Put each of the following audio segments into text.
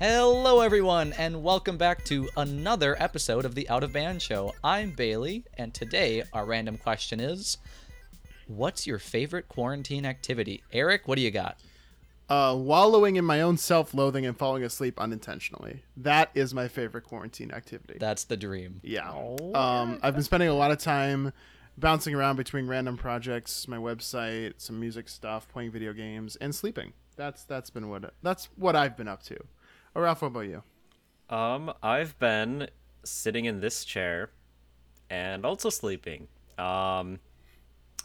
Hello, everyone, and welcome back to another episode of the Out of Band Show. I'm Bailey, and today our random question is What's your favorite quarantine activity? Eric, what do you got? Uh, wallowing in my own self-loathing and falling asleep unintentionally. That is my favorite quarantine activity. That's the dream. yeah. Oh, Um, I've been spending a lot of time bouncing around between random projects, my website, some music stuff, playing video games, and sleeping. That's that's been what that's what I've been up to. Oh, Aaraf, what about you? Um, I've been sitting in this chair and also sleeping. Um,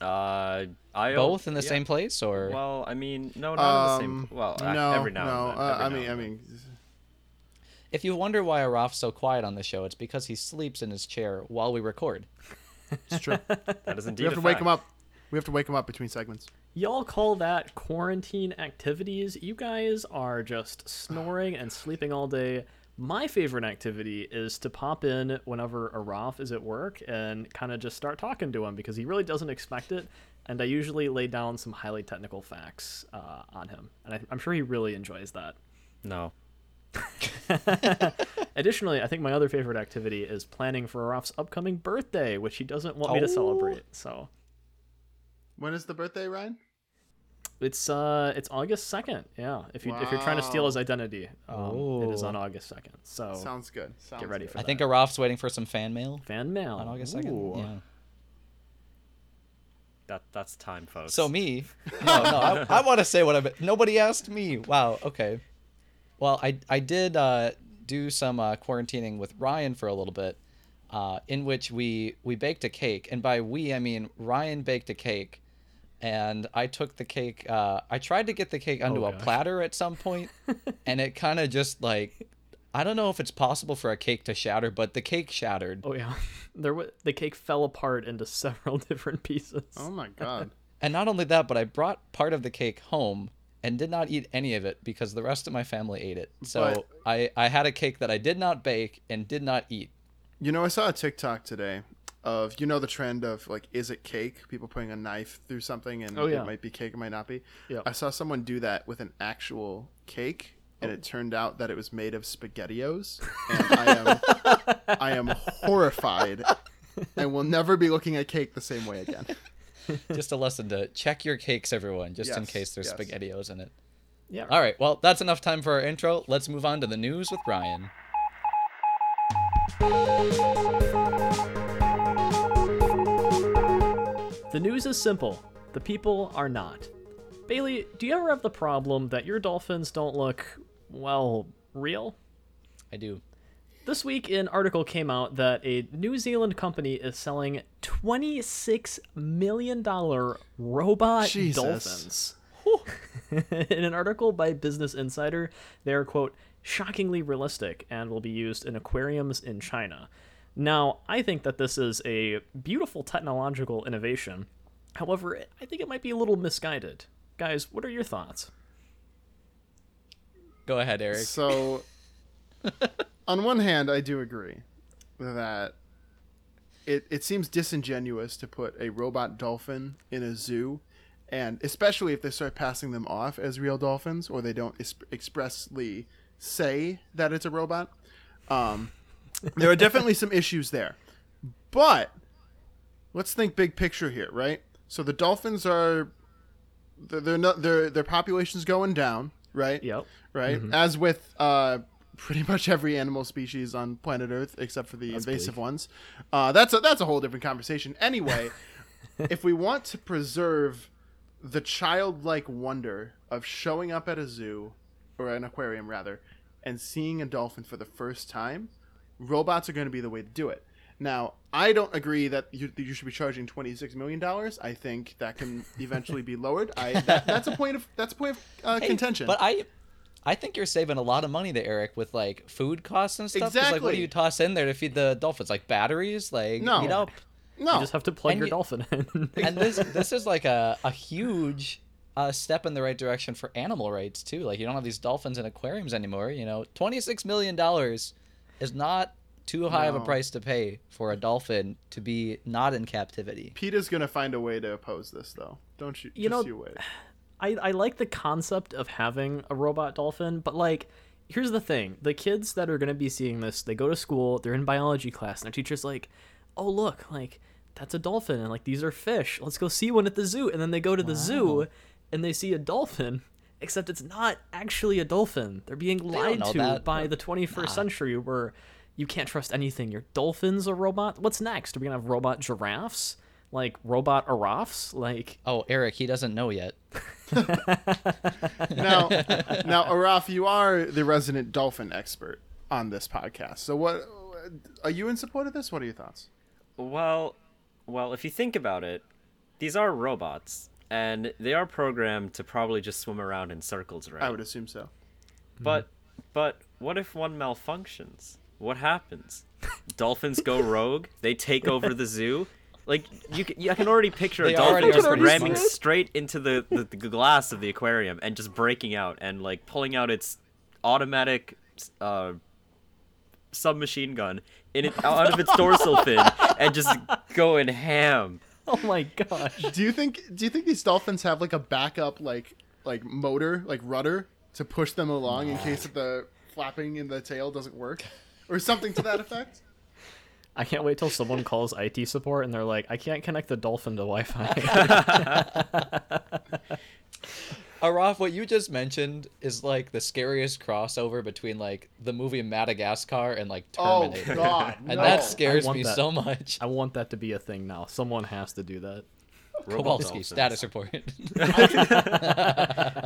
uh, I Both in the yeah. same place, or Well, I mean, no, not in Um, the same. Well, uh, no, every now no. and then. uh, every I now mean, I and then. mean, if you wonder why Aaraf's so quiet on the show, it's because he sleeps in his chair while we record. it's true. that is indeed we have a to wake him up. We have to wake him up between segments. Y'all call that quarantine activities? You guys are just snoring and sleeping all day. My favorite activity is to pop in whenever Aaraf is at work and kind of just start talking to him because he really doesn't expect it. And I usually lay down some highly technical facts uh, on him. And I, I'm sure he really enjoys that. No. Additionally, I think my other favorite activity is planning for Aaraf's upcoming birthday, which he doesn't want me to Oh. celebrate. So When is the birthday, Ryan? It's uh, it's August second. Yeah, if you if you're trying to steal his identity, um, it is on. August second. So Sounds good. Sounds get ready good. for I that. think Aaraf's waiting for some fan mail fan mail on August 2nd. Ooh. Yeah. That that's time, folks. So me, no, no, I, I want to say what I. Nobody asked me. Wow. Okay. Well, I I did uh, do some uh, quarantining with Ryan for a little bit, uh, in which we we baked a cake, and by we I mean Ryan baked a cake, and I took the cake. Uh, I tried to get the cake onto Oh, a platter at some point, and it kind of just like. I don't know if it's possible for a cake to shatter, but the cake shattered. Oh yeah, there wa the cake fell apart into several different pieces. Oh my god. And not only that, but I brought part of the cake home and did not eat any of it because the rest of my family ate it. So But- I, I had a cake that I did not bake and did not eat. You know, I saw a TikTok today of you know the trend of like, is it cake? People putting a knife through something and Oh, yeah. it might be cake, it might not be. Yep. I saw someone do that with an actual cake, and it oh. turned out that it was made of SpaghettiOs, and I am I am horrified, and will never be looking at cake the same way again. Just a lesson to check your cakes, everyone, just in case there's yes. SpaghettiOs in it. Yeah. All right, well, that's enough time for our intro. Let's move on to the news with Ryan. The news is simple. The people are not. Bailey, do you ever have the problem that your dolphins don't look well real? I do. This week, an article came out that a New Zealand company is selling $26 million robot Jesus. dolphins. in an article by Business Insider, they are, quote, shockingly realistic and will be used in aquariums in China. Now, I think that this is a beautiful technological innovation. However, I think it might be a little misguided. Guys, what are your thoughts? Go ahead, Eric. So, on one hand, I do agree that it, it seems disingenuous to put a robot dolphin in a zoo, and especially if they start passing them off as real dolphins or they don't es- expressly say that it's a robot. Um, there are definitely some issues there. But let's think big picture here, right? So the dolphins are they're, they're not their their population's going down, right? Yep. right? As with uh, pretty much every animal species on planet Earth, except for the That's invasive big. ones. Uh, that's a, that's a whole different conversation. Anyway, if we want to preserve the childlike wonder of showing up at a zoo or an aquarium rather and seeing a dolphin for the first time, robots are going to be the way to do it. Now, I don't agree that you, that you should be charging twenty six million dollars. I think that can eventually be lowered. I that, that's a point of that's a point of uh, Hey, contention. But I, I think you're saving a lot of money there, Eric, with like food costs and stuff. 'Cause, Like, what do you toss in there to feed the dolphins? Like batteries? Like No. heat up? no, You just have to plug And your you- dolphin in. and this this is like a, a huge uh, step in the right direction for animal rights too. Like you don't have these dolphins in aquariums anymore. You know, twenty six million dollars is not too high of a price to pay for a dolphin to be not in captivity. Peter's gonna find a way to oppose this, though. Don't you? You just know- you wait. I, I like the concept of having a robot dolphin, but like here's the thing: the kids that are gonna be seeing this, they go to school, they're in biology class, and their teacher's like, "Oh look, like that's a dolphin, and like these are fish. Let's go see one at the zoo." And then they go to the zoo, and they see a dolphin. Except it's not actually a dolphin. They're being lied to that. by the 21st century, where you can't trust anything. Your dolphin's a robot. What's next? Are we gonna have robot giraffes? Like robot giraffes? Like Oh, Eric, he doesn't know yet. Now, now, Aaraf, you are the resident dolphin expert on this podcast. So, what are you in support of this? What are your thoughts? Well, well, if you think about it, these are robots, and they are programmed to probably just swim around in circles, right? I would assume so. But, but what if one malfunctions? What happens? Dolphins go rogue. They take over the zoo. Like you, can, I can already picture a dolphin just ramming smart. straight into the, the, the glass of the aquarium and just breaking out and like pulling out its automatic uh, submachine gun in it out of its dorsal fin and just going ham. oh my gosh. Do you think? Do you think these dolphins have like a backup, like like motor, like rudder, to push them along in case the flapping in the tail doesn't work, or something to that effect? I can't wait till someone calls IT support and they're like, I can't connect the dolphin to Wi-Fi. Aaraf, what you just mentioned is like the scariest crossover between like the movie Madagascar and like Oh Terminator. God! and no. that scares me that. so much. I want that to be a thing now. Someone has to do that. Robot Kowalski, status report.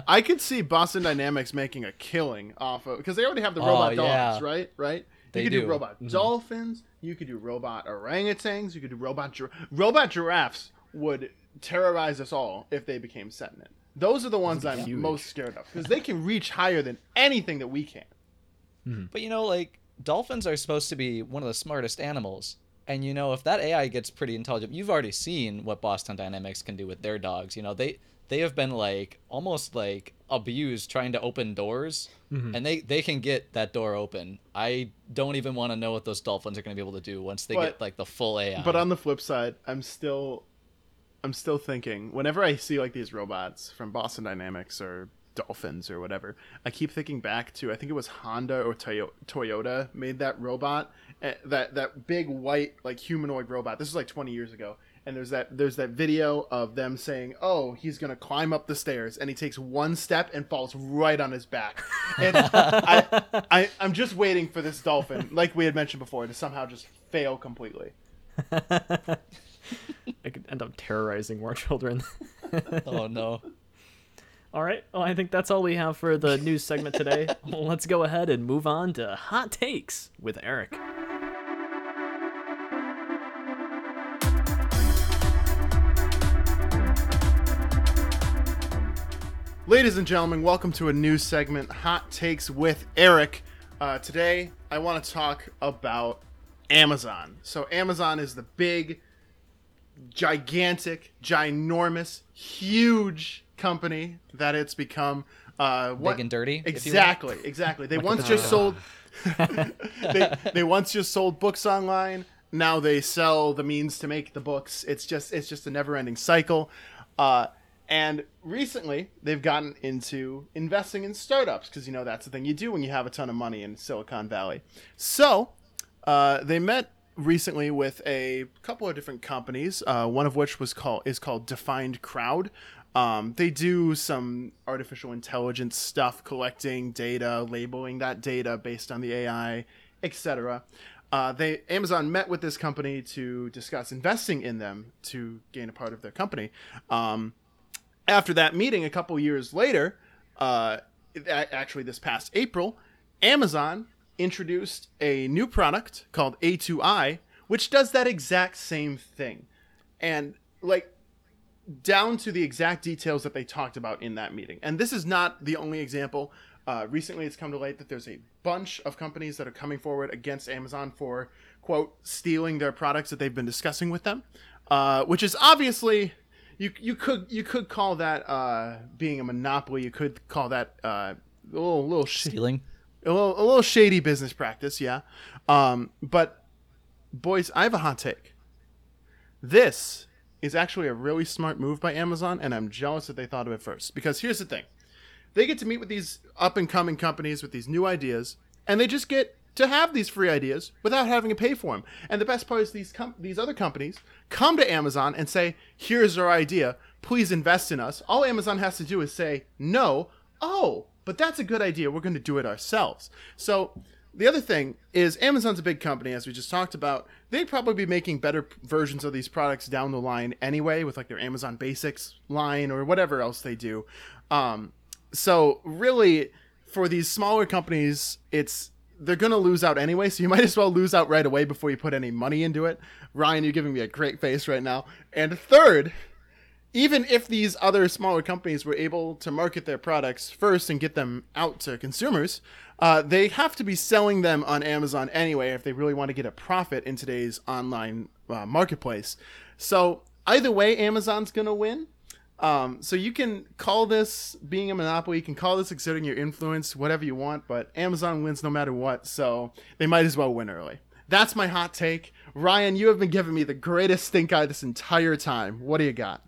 I could see Boston Dynamics making a killing off of because they already have the Oh, robot yeah. dogs, right? Right. They you could do, do. robot mm-hmm. dolphins. You could do robot orangutans. You could do robot gir- robot giraffes. Would terrorize us all if they became sentient. Those are the ones I'm huge. most scared of because they can reach higher than anything that we can. Mm-hmm. But you know, like dolphins are supposed to be one of the smartest animals. And you know, if that AI gets pretty intelligent, you've already seen what Boston Dynamics can do with their dogs. You know, they they have been like almost like abused trying to open doors, mm-hmm. and they they can get that door open. I don't even want to know what those dolphins are going to be able to do once they But- get like the full AI. But on the flip side, I'm still, I'm still thinking. Whenever I see like these robots from Boston Dynamics or Dolphins or whatever, I keep thinking back to I think it was Honda or Toyo- Toyota made that robot, eh, that that big white like humanoid robot. This was like 20 years ago. And there's that there's that video of them saying, "Oh, he's gonna climb up the stairs," and he takes one step and falls right on his back. And I, I, I'm just waiting for this dolphin, like we had mentioned before, to somehow just fail completely. I could end up terrorizing more children. oh no. all right. Well, I think that's all we have for the news segment today. Let's go ahead and move on to hot takes with Eric. Ladies and gentlemen, welcome to a new segment, Hot Takes with Eric. Uh, today, I want to talk about Amazon. So, Amazon is the big, gigantic, ginormous, huge company that it's become. Uh, what- Big and dirty. if you will. Exactly, exactly. They once just sold. they they once just sold books online. Now they sell the means to make the books. It's just it's just a never-ending cycle. Uh, and recently, they've gotten into investing in startups because you know that's the thing you do when you have a ton of money in Silicon Valley. So uh, they met recently with a couple of different companies. Uh, one of which was called is called DefinedCrowd. Um, they do some artificial intelligence stuff, collecting data, labeling that data based on the AI, etc. Uh, they Amazon met with this company to discuss investing in them to gain a part of their company. Um, after that meeting, a couple years later, uh, actually this past April, Amazon introduced a new product called A2i, which does that exact same thing. And like down to the exact details that they talked about in that meeting. And this is not the only example. Uh, recently, it's come to light that there's a bunch of companies that are coming forward against Amazon for, quote, stealing their products that they've been discussing with them, uh, which is obviously. You, you could you could call that uh, being a monopoly. You could call that uh, a little little Stealing. A little, a little shady business practice, yeah. Um, but boys, I have a hot take. This is actually a really smart move by Amazon, and I'm jealous that they thought of it first. Because here's the thing: they get to meet with these up and coming companies with these new ideas, and they just get to have these free ideas without having to pay for them. And the best part is these com- these other companies come to Amazon and say, "Here's our idea. Please invest in us." All Amazon has to do is say, "No." Oh, but that's a good idea. We're going to do it ourselves. So the other thing is Amazon's a big company, as we just talked about. They'd probably be making better versions of these products down the line anyway, with like their Amazon Basics line or whatever else they do. Um, so really, for these smaller companies, it's they're gonna lose out anyway. So you might as well lose out right away before you put any money into it. Ryan, you're giving me a great face right now. And third, even if these other smaller companies were able to market their products first and get them out to consumers, uh, they have to be selling them on Amazon anyway if they really want to get a profit in today's online uh, marketplace. So either way, Amazon's going to win. Um, so you can call this being a monopoly, you can call this exerting your influence, whatever you want, but Amazon wins no matter what, so they might as well win early. That's my hot take. Ryan, you have been giving me the greatest stink eye this entire time. What do you got?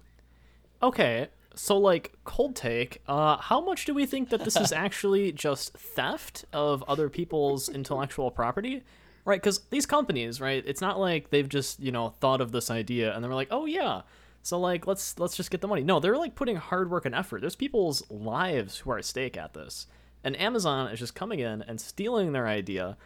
Okay, so like cold take, uh, how much do we think that this is actually just theft of other people's intellectual property? Right, because these companies, right, it's not like they've just you know thought of this idea and they were like, oh yeah, so like let's let's just get the money. No, they're like putting hard work and effort. There's people's lives who are at stake at this, and Amazon is just coming in and stealing their idea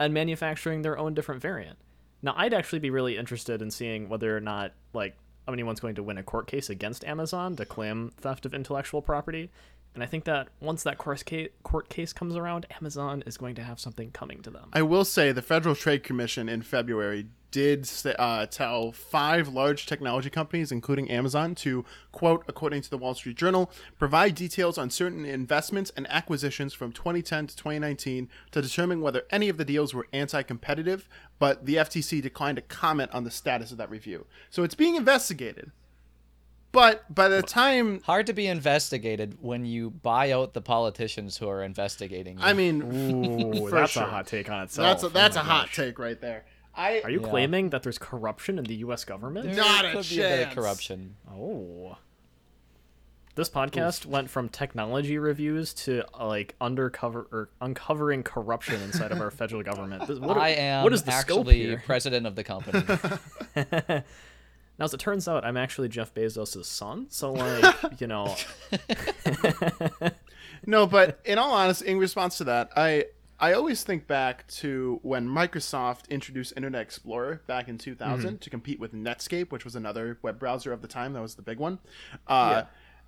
and manufacturing their own different variant. Now, I'd actually be really interested in seeing whether or not like anyone's going to win a court case against Amazon to claim theft of intellectual property. And I think that once that course ca- court case comes around, Amazon is going to have something coming to them. I will say the Federal Trade Commission in February did uh, tell five large technology companies, including Amazon, to, quote, according to the Wall Street Journal, provide details on certain investments and acquisitions from 2010 to 2019 to determine whether any of the deals were anti competitive, but the FTC declined to comment on the status of that review. So it's being investigated. But by the time, Hard to be investigated when you buy out the politicians who are investigating. You. I mean, Ooh, that's sure. a hot take on itself. that's a, Oh that's my a hot take right there. I Are you Yeah. claiming that there's corruption in the U.S. government? there not a could be a bit of chance. corruption. Oh. This podcast went from technology reviews to uh, like undercover or uncovering corruption inside of our federal government. This, what, I am what is the scope actually here? president of the company. Now, as it turns out, I'm actually Jeff Bezos' son. So, like, you know, No, but in all honesty, in response to that, I I always think back to when Microsoft introduced Internet Explorer back in 2000 to compete with Netscape, which was another web browser of the time. That was the big one. Uh,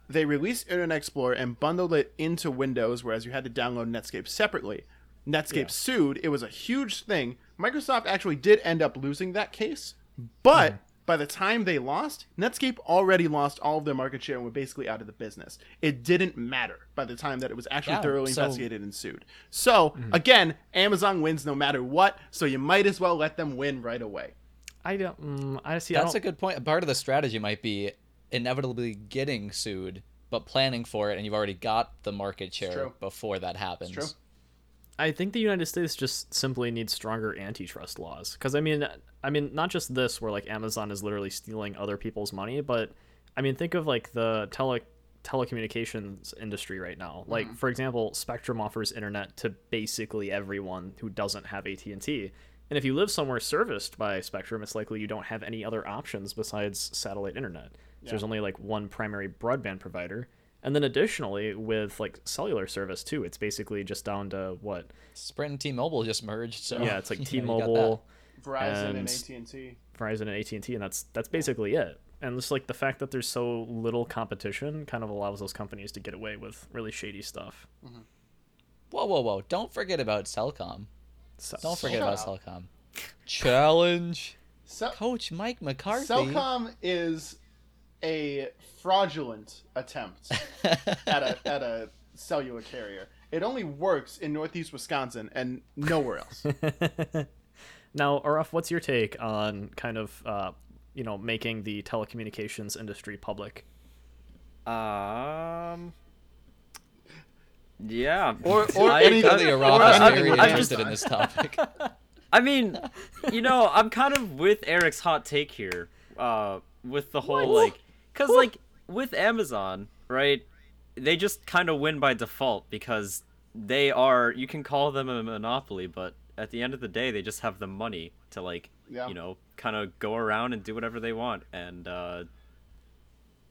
They released Internet Explorer and bundled it into Windows, whereas you had to download Netscape separately. Netscape sued. It was a huge thing. Microsoft actually did end up losing that case, but by the time they lost, Netscape already lost all of their market share and were basically out of the business. It didn't matter by the time that it was actually Yeah, thoroughly so- investigated and sued. So, again, Amazon wins no matter what, so you might as well let them win right away. I don't. Mm, I see. I That's don't, a good point. Part of the strategy might be inevitably getting sued, but planning for it, and you've already got the market share before that happens. I think the United States just simply needs stronger antitrust laws. Because I mean, I mean, not just this, where like Amazon is literally stealing other people's money, but I mean, think of like the tele telecommunications industry right now. Mm-hmm. Like, for example, Spectrum offers internet to basically everyone who doesn't have AT and T. And if you live somewhere serviced by Spectrum, it's likely you don't have any other options besides satellite internet. So There's only like one primary broadband provider. And then additionally, with like cellular service too, it's basically just down to what Sprint and T-Mobile just merged, so yeah, it's like you know, you got T-Mobile, Verizon and, And- AT&T. Verizon, and AT and T, and that's that's basically it. And just like the fact that there's so little competition, kind of allows those companies to get away with really shady stuff. that. Whoa, whoa, whoa! Don't forget about Cellcom. So, Don't forget about up. Cellcom. Challenge, Cell- Coach Mike McCarthy. Cellcom is a fraudulent attempt at a at a cellular carrier. It only works in Northeast Wisconsin and nowhere else. now, Aaraf, what's your take on kind of uh, you know making the telecommunications industry public? Um. Yeah. Or or I- any Clearly, I- Aaraf I- is very I'm interested just- in this topic. I mean, you know, I'm kind of with Eric's hot take here. Uh, with the whole What? like, cause like with Amazon, right? they just kind of win by default because they are. You can call them a monopoly, but at the end of the day, they just have the money to like, Yeah. you know, kind of go around and do whatever they want. And uh,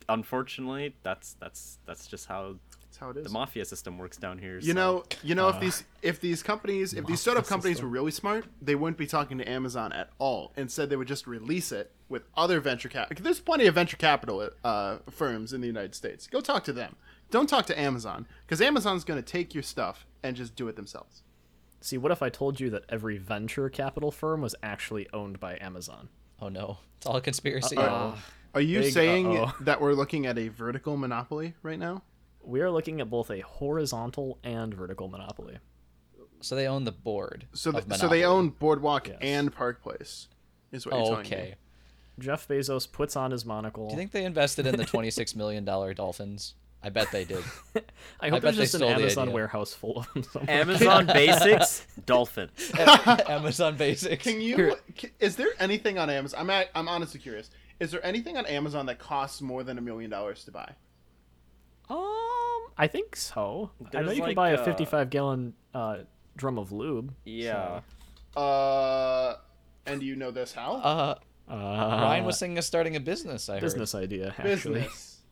unfortunately, that's that's that's just how That's how it is. the mafia system works down here. You so- know, you know, Uh, if these if these companies, if these startup companies were really smart, they wouldn't be talking to Amazon at all. Instead, they would just release it with other venture cap. There's plenty of venture capital uh, firms in the United States. Go talk to them. Don't talk to Amazon because Amazon's going to take your stuff and just do it themselves. See, what if I told you that every venture capital firm was actually owned by Amazon? Oh no, it's all a conspiracy. Uh-oh. Are you Big saying uh-oh. that we're looking at a vertical monopoly right now? We are looking at both a horizontal and vertical monopoly. So they own the board. So, of so they own Boardwalk Yes. and Park Place, is what you're Oh, telling me. okay. Jeff Bezos puts on his monocle. Do you think they invested in the twenty-six million dollar dolphins? I bet they did. I hope bet there's just an Amazon warehouse full of them somewhere. Amazon Basics, Dolphin. Amazon Basics. Can you? ca- Is there anything on Amazon? I'm at, I'm honestly curious. Is there anything on Amazon that costs more than a million dollars to buy? Um, I think so. I know There's you can like, buy a uh, 55 gallon uh, drum of lube. Yeah. Uh, and do you know this how? Uh, Uh, Ryan was thinking of starting a business. I heard. business idea actually. Business.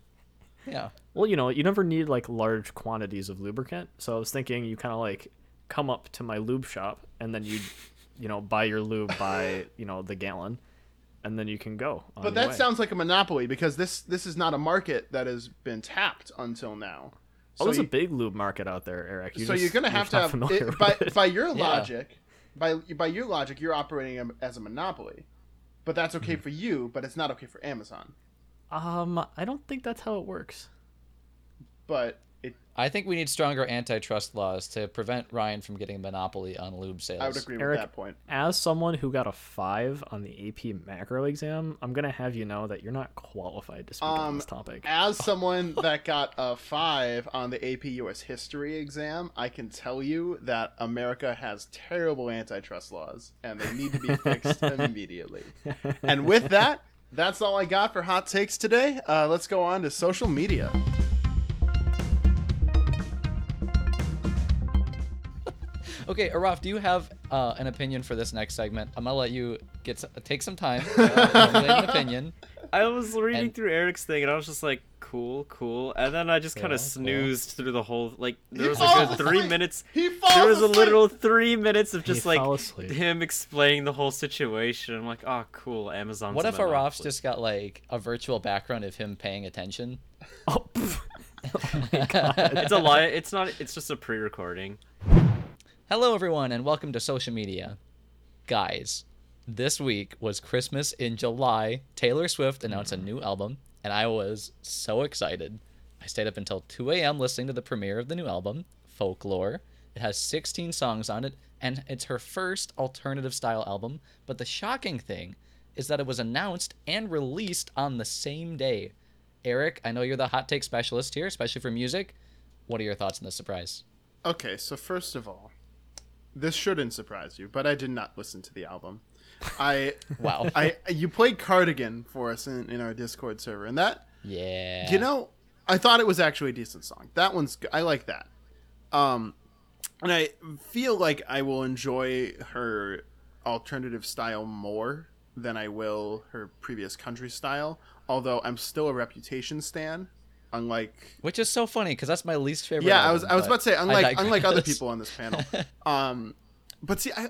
Yeah. Well, you know, you never need like large quantities of lubricant, so I was thinking you kind of like come up to my lube shop and then you, you know, buy your lube by you know the gallon, and then you can go. on But that way. sounds like a monopoly because this this is not a market that has been tapped until now. Oh, there's you, a big lube market out there, Eric. You so just- you're gonna have to have familiar it, by it. by your Yeah. logic, by by your logic, you're operating as a monopoly, but that's okay Mm-hmm. for you, but it's not okay for Amazon. Um, I don't think that's how it works. But it, I think we need stronger antitrust laws to prevent Ryan from getting a monopoly on lube sales. I would agree Eric, with that point. As someone who got a five on the AP macro exam, I'm gonna have you know that you're not qualified to speak on Um, this topic. As someone that got a five on the AP US history exam, I can tell you that America has terrible antitrust laws and they need to be fixed immediately. And with that, that's all I got for hot takes today. Uh, let's go on to social media. Okay, Aaraf, do you have uh, an opinion for this next segment? I'm gonna let you get s take some time, uh, formulate an opinion. I was reading And- through Eric's thing and I was just like, cool, cool. And then I just kind of cool. snoozed through the whole like there He was falls like a three minutes. He falls There was a literal three minutes of He just like him explaining the whole situation. I'm like, oh, cool. Amazon. What if Aaraf's just got like a virtual background of him paying attention? oh, pff. It's a lie. It's not. It's just a pre-recording. Hello, everyone, and welcome to social media. Guys, this week was Christmas in July. Taylor Swift announced a new album, and I was so excited. I stayed up until 2 a.m. listening to the premiere of the new album, Folklore. It has 16 songs on it, and it's her first alternative style album. But the shocking thing is that it was announced and released on the same day. Eric, I know you're the hot take specialist here, especially for music. What are your thoughts on this surprise? Okay, so first of all, this shouldn't surprise you, but I did not listen to the album. I Wow. I you played Cardigan for us in, in our Discord server, and that yeah. You know, I thought it was actually a decent song. That one's I like that. Um, and I feel like I will enjoy her alternative style more than I will her previous country style. Although I'm still a Reputation stan, unlike Which is so funny because that's my least favorite. yeah, I was I was about to say unlike unlike other people on this panel. Um, but see, I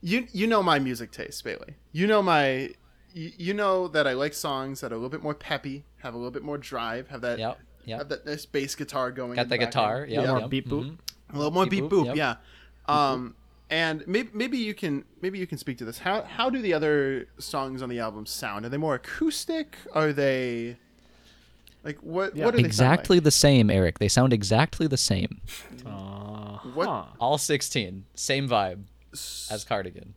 you you know my music taste, Bailey. You know my you, you know that I like songs that are a little bit more peppy, have a little bit more drive, have that Yep, yep. have that nice bass guitar going. Got in the guitar. yeah, Yep, More beat boop. mhm. a little more Beep beat boop, yeah. Um, and maybe maybe you can maybe you can speak to this. How how do the other songs on the album sound? Are they more acoustic? Are they like what Yeah. what are they sound like? Exactly the same, Eric. They sound exactly the same. Uh, What- huh. All 16, same vibe as Cardigan.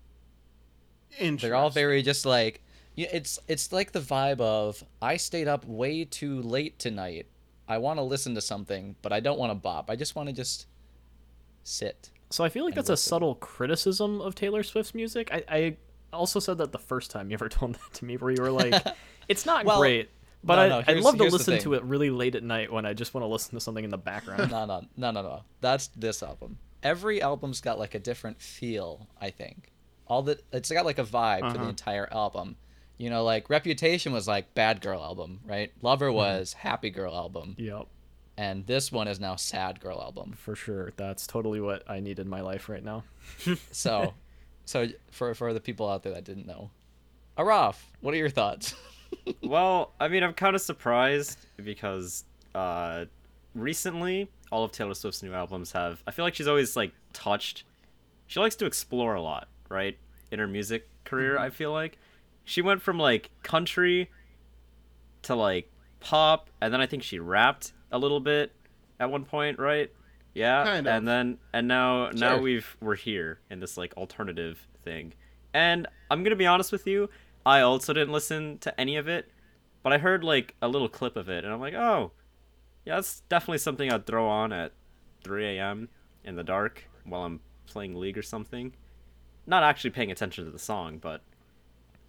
They're all very just like yeah, it's it's like the vibe of I stayed up way too late tonight. I want to listen to something, but I don't want to bop. I just want to just sit. So I feel like and that's a subtle criticism of Taylor Swift's music. I, I also said that the first time you ever told that to me, where you were like, "It's not Well- great, But No, I, no, I'd love to listen to it really late at night when I just want to listen to something in the background. no, no, no, no, no. That's this album. Every album's got like a different feel. I think all the it's got like a vibe for the Uh-huh. entire album. You know, like Reputation was like bad girl album, right? Lover was happy girl album, yep, and this one is now sad girl album. for sure. That's totally what I need in my life right now. So, so for for the people out there that didn't know, Aaraf, what are your thoughts? well, I mean, I'm kind of surprised because uh, recently all of Taylor Swift's new albums have. I feel like she's always like touched. She likes to explore a lot, right? In her music career, I feel like she went from like country to like pop, and then I think she rapped a little bit at one point, right? Yeah, Kind of. and then and now now we've we're here in this like alternative thing, and I'm gonna be honest with you, I also didn't listen to any of it, but I heard like a little clip of it, and I'm like, oh, yeah, that's definitely something I'd throw on at 3 a.m. in the dark while I'm playing League or something. Not actually paying attention to the song, but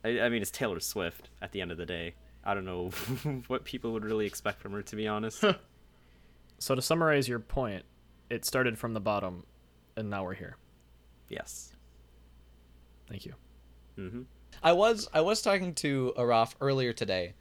I, I mean, it's Taylor Swift at the end of the day. I don't know what people would really expect from her, to be honest. So to summarize your point, it started from the bottom, and now we're here. yes. Thank you. hmm I was I was talking to Aaraf earlier today.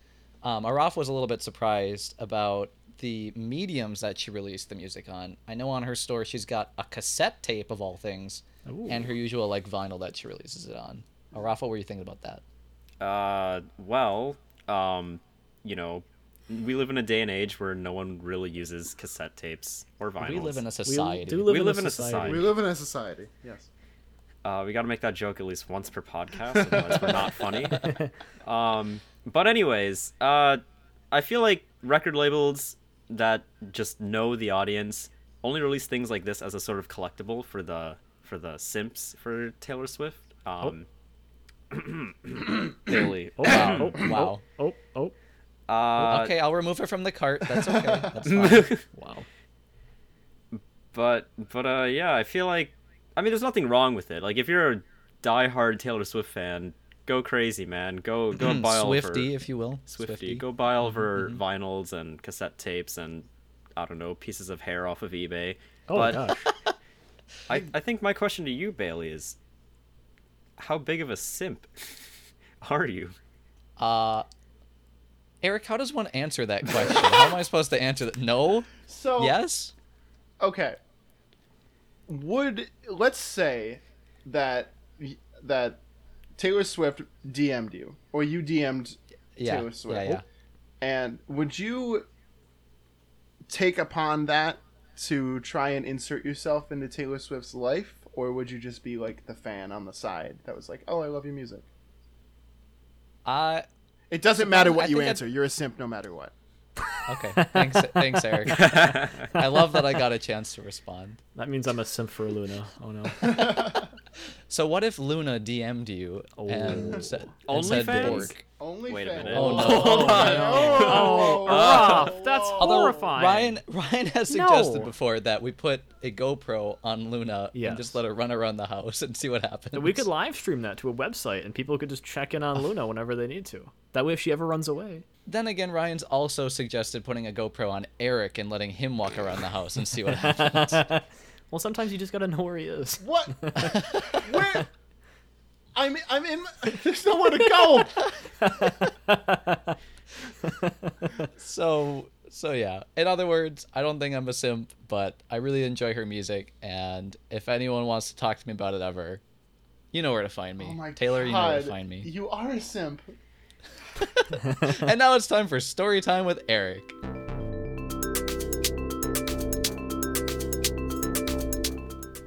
Um, Aaraf was a little bit surprised about the mediums that she released the music on. I know on her store she's got a cassette tape of all things, Ooh. and her usual like vinyl that she releases it on. Aaraf, what were you thinking about that? Uh, well, um, you know, we live in a day and age where no one really uses cassette tapes or vinyls. We live in a We society. do live, We in, live a in a society. society. We live in a society. Yes. Uh, we got to make that joke at least once per podcast, otherwise we're not funny. Um, but anyways, uh, I feel like record labels that just know the audience only release things like this as a sort of collectible for the for the simps for Taylor Swift. Um, Bailey. Oh, Wow. oh, Wow. Oh, oh, Uh, okay, I'll remove her from the cart. That's okay. That's fine. wow. but but uh yeah i feel like i mean there's nothing wrong with it like if you're a diehard taylor swift fan go crazy man go go mm-hmm. buy all of her Swifty, if you will. swifty go buy all of mm-hmm, her mm-hmm. vinyls and cassette tapes and i don't know pieces of hair off of ebay Oh but gosh. I, I think my question to you bailey is how big of a simp are you Uh, Eric, how does one answer that question? how am I supposed to answer that? No. So Yes. okay would let's say that that taylor swift dm'd you or you dm'd Yeah. Taylor Swift. Yeah. Yeah. and would you take upon that to try and insert yourself into taylor swift's life or would you just be like the fan on the side that was like oh i love your music I it doesn't matter what I you think I'd- answer you're a simp no matter what Okay. Thanks, thanks, Eric. I love that I got a chance to respond. That means I'm a simp for Luna. Oh no. So what if Luna DM'd you and said, and said OnlyFans? Bork? only Wait a minute. Oh, no. Hold on. Oh, Oh, oh Raph, that's Although horrifying. Ryan Ryan has suggested No. before that we put a GoPro on Luna Yes. and just let her run around the house and see what happens. We could live stream that to a website, and people could just check in on Luna whenever they need to. That way, if she ever runs away, Then again, Ryan's also suggested putting a GoPro on Eric and letting him walk around the house and see what happens. well, sometimes you just gotta know where he is. what where i'm i'm in there's nowhere to go so so yeah. In other words, I don't think I'm a simp, but I really enjoy her music, and if anyone wants to talk to me about it ever, you know where to find me. oh my Taylor, God. you know where to find me. you are a simp and now it's time for story time with Eric.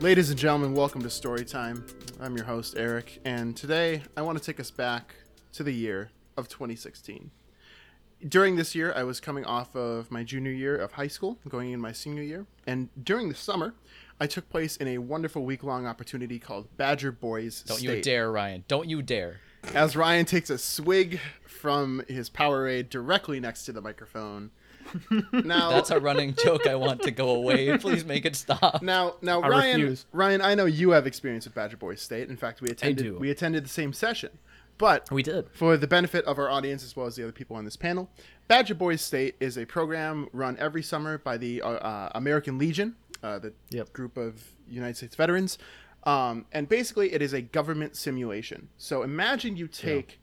Ladies and gentlemen, welcome to Storytime. I'm your host, Eric, and today I want to take us back to the year of 2016. During this year, I was coming off of my junior year of high school, going in my senior year, and during the summer, I took place in a wonderful week long opportunity called Badger Boys Don't State. you dare, Ryan. Don't you dare. As Ryan takes a swig from his Powerade directly next to the microphone. Now, That's a running joke I want to go away. Please make it stop. Now, now, I Ryan, refuse. Ryan, I know you have experience with Badger Boys State. In fact, we attended do. we attended the same session. But We did. for the benefit of our audience as well as the other people on this panel, Badger Boys State is a program run every summer by the uh, uh, American Legion, uh, the Yep. group of United States veterans. Um, and basically, it is a government simulation. So imagine you take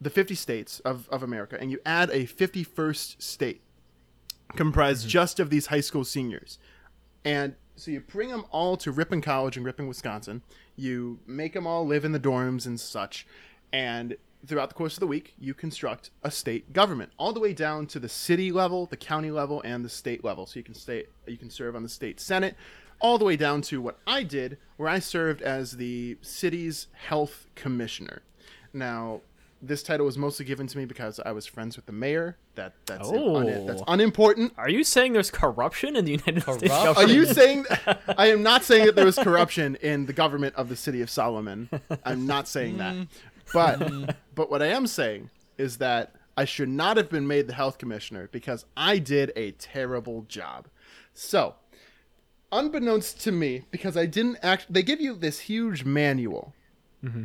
the 50 states of, of America and you add a 51st state comprised just of these high school seniors. And so you bring them all to Ripon College in Ripon, Wisconsin. You make them all live in the dorms and such. And throughout the course of the week, you construct a state government, all the way down to the city level, the county level, and the state level. So you can stay, you can serve on the state senate, all the way down to what I did, where I served as the city's health commissioner. Now, this title was mostly given to me because I was friends with the mayor. That that's un- oh. that's Oh. unimportant. Are you saying there's corruption in the United States Corrupt? Are you saying? I am not saying that there was corruption in the government of the city of Solomon. I'm not saying that. Mm. But mm. but what I am saying is that I should not have been made the health commissioner because I did a terrible job. So, unbeknownst to me, because I didn't act, they give you this huge manual.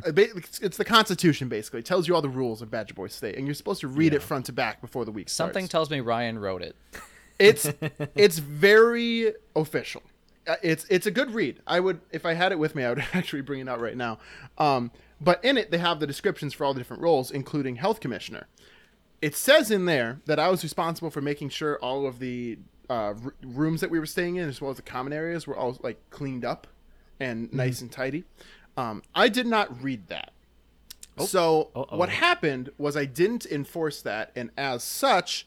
Uh, ba- It's it's the Constitution, basically. It tells you all the rules of Badger Boy State, and you're supposed to read it front to back before the week starts Something tells me Ryan wrote it. it's it's very official. Uh, It's it's a good read. I would if I had it with me, I would actually bring it out right now. Um, but in it, they have the descriptions for all the different roles, including health commissioner. It says in there that I was responsible for making sure all of the uh, r- rooms that we were staying in, as well as the common areas, were all like cleaned up and nice and tidy. Um, I did not read that. So Uh-oh. what happened was I didn't enforce that, and as such,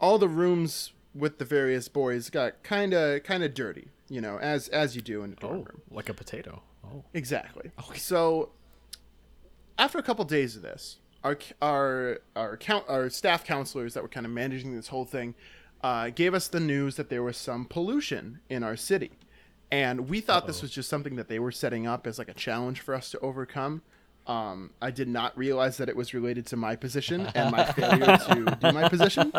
all the rooms with the various boys got kind of kind of dirty, you know, as as you do in a dorm Oh, room. like a potato. Oh. Exactly. So after a couple days of this, our our our count our staff counselors that were kind of managing this whole thing uh, gave us the news that there was some pollution in our city, and we thought this was just something that they were setting up as like a challenge for us to overcome. Um, I did not realize that it was related to my position and my failure to do my position.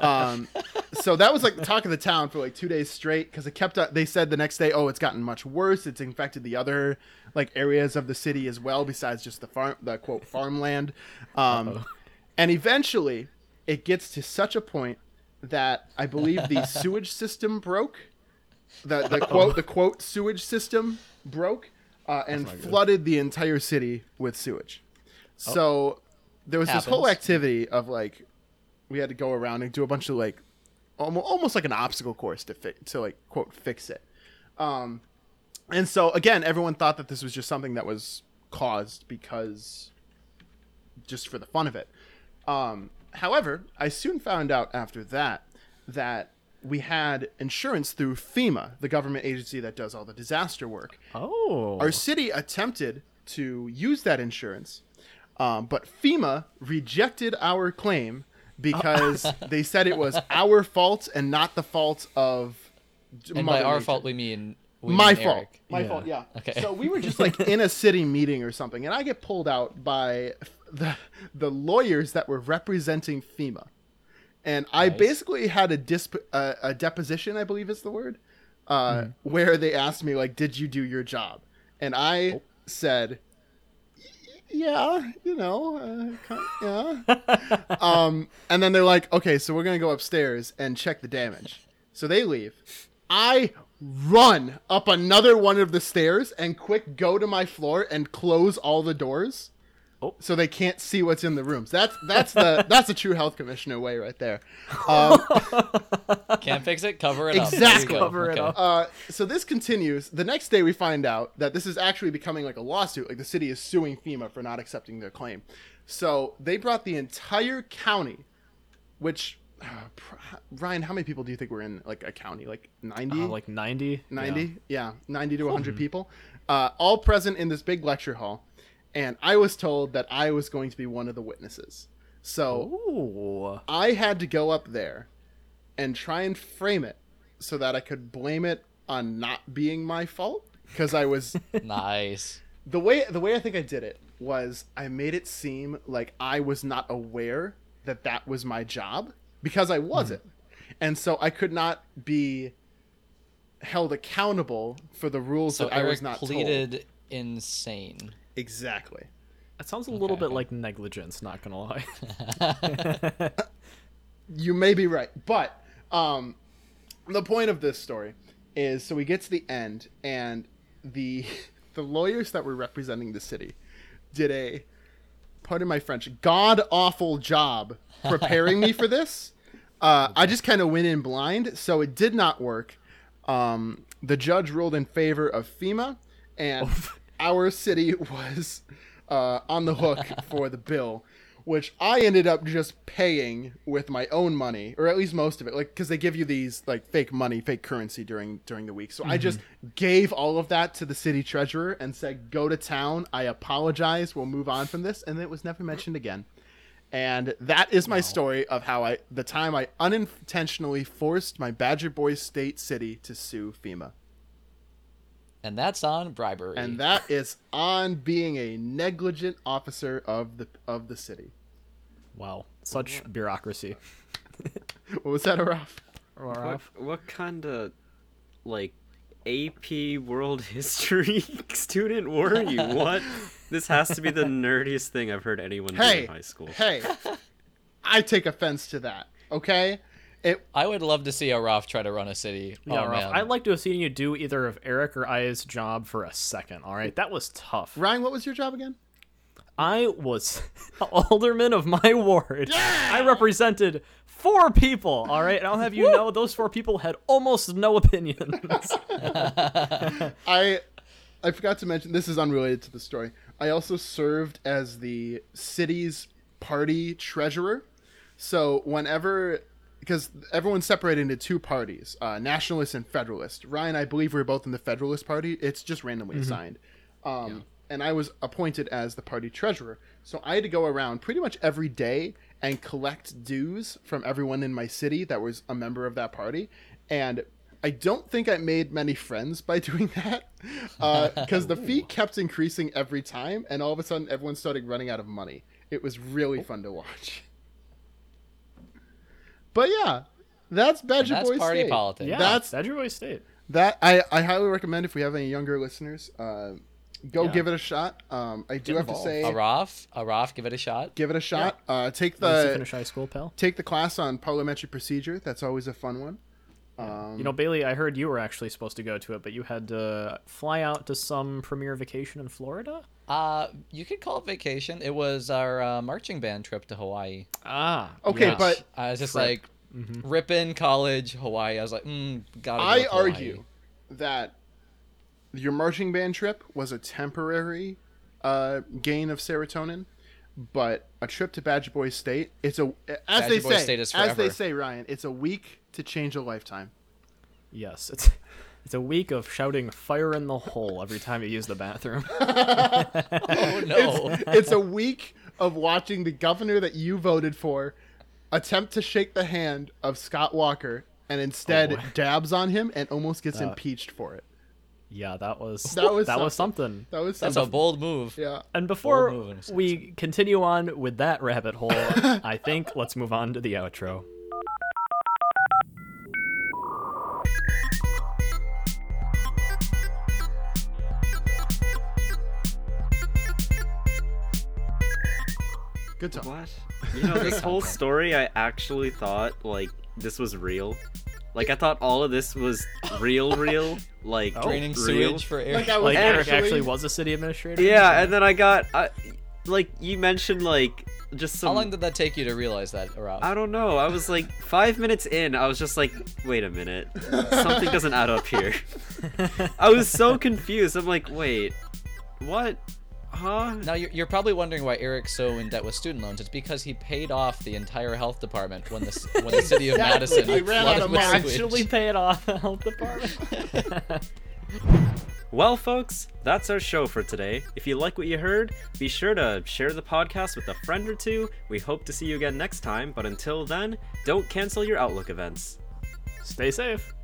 Um, so that was like the talk of the town for like two days straight because it kept. They said the next day, "Oh, it's gotten much worse. It's infected the other like areas of the city as well, besides just the farm, the quote farmland." Um, and eventually, it gets to such a point that I believe the sewage system broke. The the quote the quote sewage system broke uh, and flooded the entire city with sewage. So there was this whole activity of like we had to go around and do a bunch of like almost, almost like an obstacle course to fi- to like quote fix it. Um, and so again, everyone thought that this was just something that was caused because just for the fun of it. Um, however, I soon found out after that that we had insurance through FEMA, the government agency that does all the disaster work. Oh. Our city attempted to use that insurance, um, but FEMA rejected our claim because they said it was our fault and not the fault of. And Mother by our Nature. fault, we mean we my mean fault. Eric. My Yeah. fault. Yeah. Okay. So we were just like in a city meeting or something, and I get pulled out by the the lawyers that were representing FEMA, and I basically had a disp uh, a deposition, I believe is the word, uh, Hmm. where they asked me like, "Did you do your job?" And I Oh. said. Yeah, you know, uh, kind- yeah. um, and then they're like, okay, so we're gonna go upstairs and check the damage. So they leave. I run up another one of the stairs and quick go to my floor and close all the doors. Oh. So they can't see what's in the rooms. That's that's the that's a true health commissioner way right there. Um, Can't fix it. Cover it up. Exactly. go. Cover it Okay. up. uh, so this continues. The next day, we find out that this is actually becoming like a lawsuit. Like the city is suing FEMA for not accepting their claim. So they brought the entire county, which uh, Ryan, how many people do you think were in like a county? Like ninety? Uh, like 90? 90 yeah, 90 to 100 people uh, all present in this big lecture hall and i was told that i was going to be one of the witnesses so Ooh. i had to go up there and try and frame it so that i could blame it on not being my fault because i was Nice. the way the way i think i did it was i made it seem like i was not aware that that was my job because i hmm. wasn't and so i could not be held accountable for the rules So that i was not told. insane. Exactly That sounds a little bit like negligence. Not gonna lie. You may be right, but um, the point of this story is so we get to the end, and the the lawyers that were representing the city did a, pardon my French, god awful job preparing me for this. Uh, I just kind of went in blind, so it did not work. Um, the judge ruled in favor of FEMA, and our city was uh, on the hook for the bill, which I ended up just paying with my own money, or at least most of it, like because they give you these like fake money, fake currency during during the week. So I just gave all of that to the city treasurer and said, "Go to town. I apologize. We'll move on from this," and it was never mentioned again. And that is my story of how I the time I unintentionally forced my Badger Boy State City to sue FEMA. And that's on bribery. And that is on being a negligent officer of the of the city. wow, such bureaucracy. What was that, Aaraf? What, what kind of like AP World History student were you? What? This has to be the nerdiest thing I've heard anyone do in high school. hey, I take offense to that. Okay, it. I would love to see Aaraf try to run a city. Yeah, oh, Ralph, man. I'd like to have seen you do either of Eric or I's job for a second. All right, that was tough. Ryan, what was your job again? I was alderman of my ward. I represented four people. All right, and I'll have you know those four people had almost no opinions. I I forgot to mention this is unrelated to the story. I also served as the city's party treasurer. So whenever because everyone's separated into two parties, uh, nationalist and federalist. Ryan, I believe we are both in the federalist party. It's just randomly assigned. Um, And I was appointed as the party treasurer. So I had to go around pretty much every day and collect dues from everyone in my city that was a member of that party. And I don't think I made many friends by doing that because the fee kept increasing every time, and all of a sudden everyone started running out of money. It was really fun to watch. But yeah, that's Badger that's Boy party State. politics. yeah, That's- that's Badger Boy State. That I, I highly recommend if we have any younger listeners, uh, go Yeah. give it a shot. Um, I do Get have to say, a Roth, Aaraf, give it a shot. give it a shot. Uh, take the finish high school, pal. take the class on parliamentary procedure. That's always a fun one. Um, You know, Bailey, I heard you were actually supposed to go to it, but you had to fly out to some premier vacation in Florida. Uh, you could call it vacation. It was our uh, marching band trip to Hawaii. Ah, Okay, yes. but I was just Trip. like, ripping college, Hawaii. I was like, mm, gotta. Go I with argue that your marching band trip was a temporary uh, gain of serotonin, but a trip to Badger Boy State, it's a as Badger they Boy say, State is as they say, Ryan, it's a week to change a lifetime. yes, it's it's a week of shouting "fire in the hole" every time you use the bathroom. Oh no! It's, it's a week of watching the governor that you voted for attempt to shake the hand of Scott Walker and instead Oh, dabs on him and almost gets Uh, impeached for it. Yeah, that was That was that was something. That was That's a bold move. yeah. And before move in a sense. we continue on with that rabbit hole, I think let's move on to the outro. Good talk. What? You know, this whole story, I actually thought like this was real. Like I thought all of this was real, real. Like oh. Draining real. sewage for air. Like I was Like Eric actually, actually was a city administrator. Yeah, and then I got, I, like you mentioned, like just some. How long did that take you to realize that, Roth? I don't know. I was like five minutes in. I was just like, wait a minute, something doesn't add up here. I was so confused. I'm like, wait, what? Huh? Now you're, you're probably wondering why Eric's so in debt with student loans. It's because he paid off the entire health department when the when the city of Exactly. Madison He ran flooded out of money. actually paid off the health department. Well, folks, that's our show for today. If you like what you heard, be sure to share the podcast with a friend or two. We hope to see you again next time, but until then, don't cancel your Outlook events. Stay safe.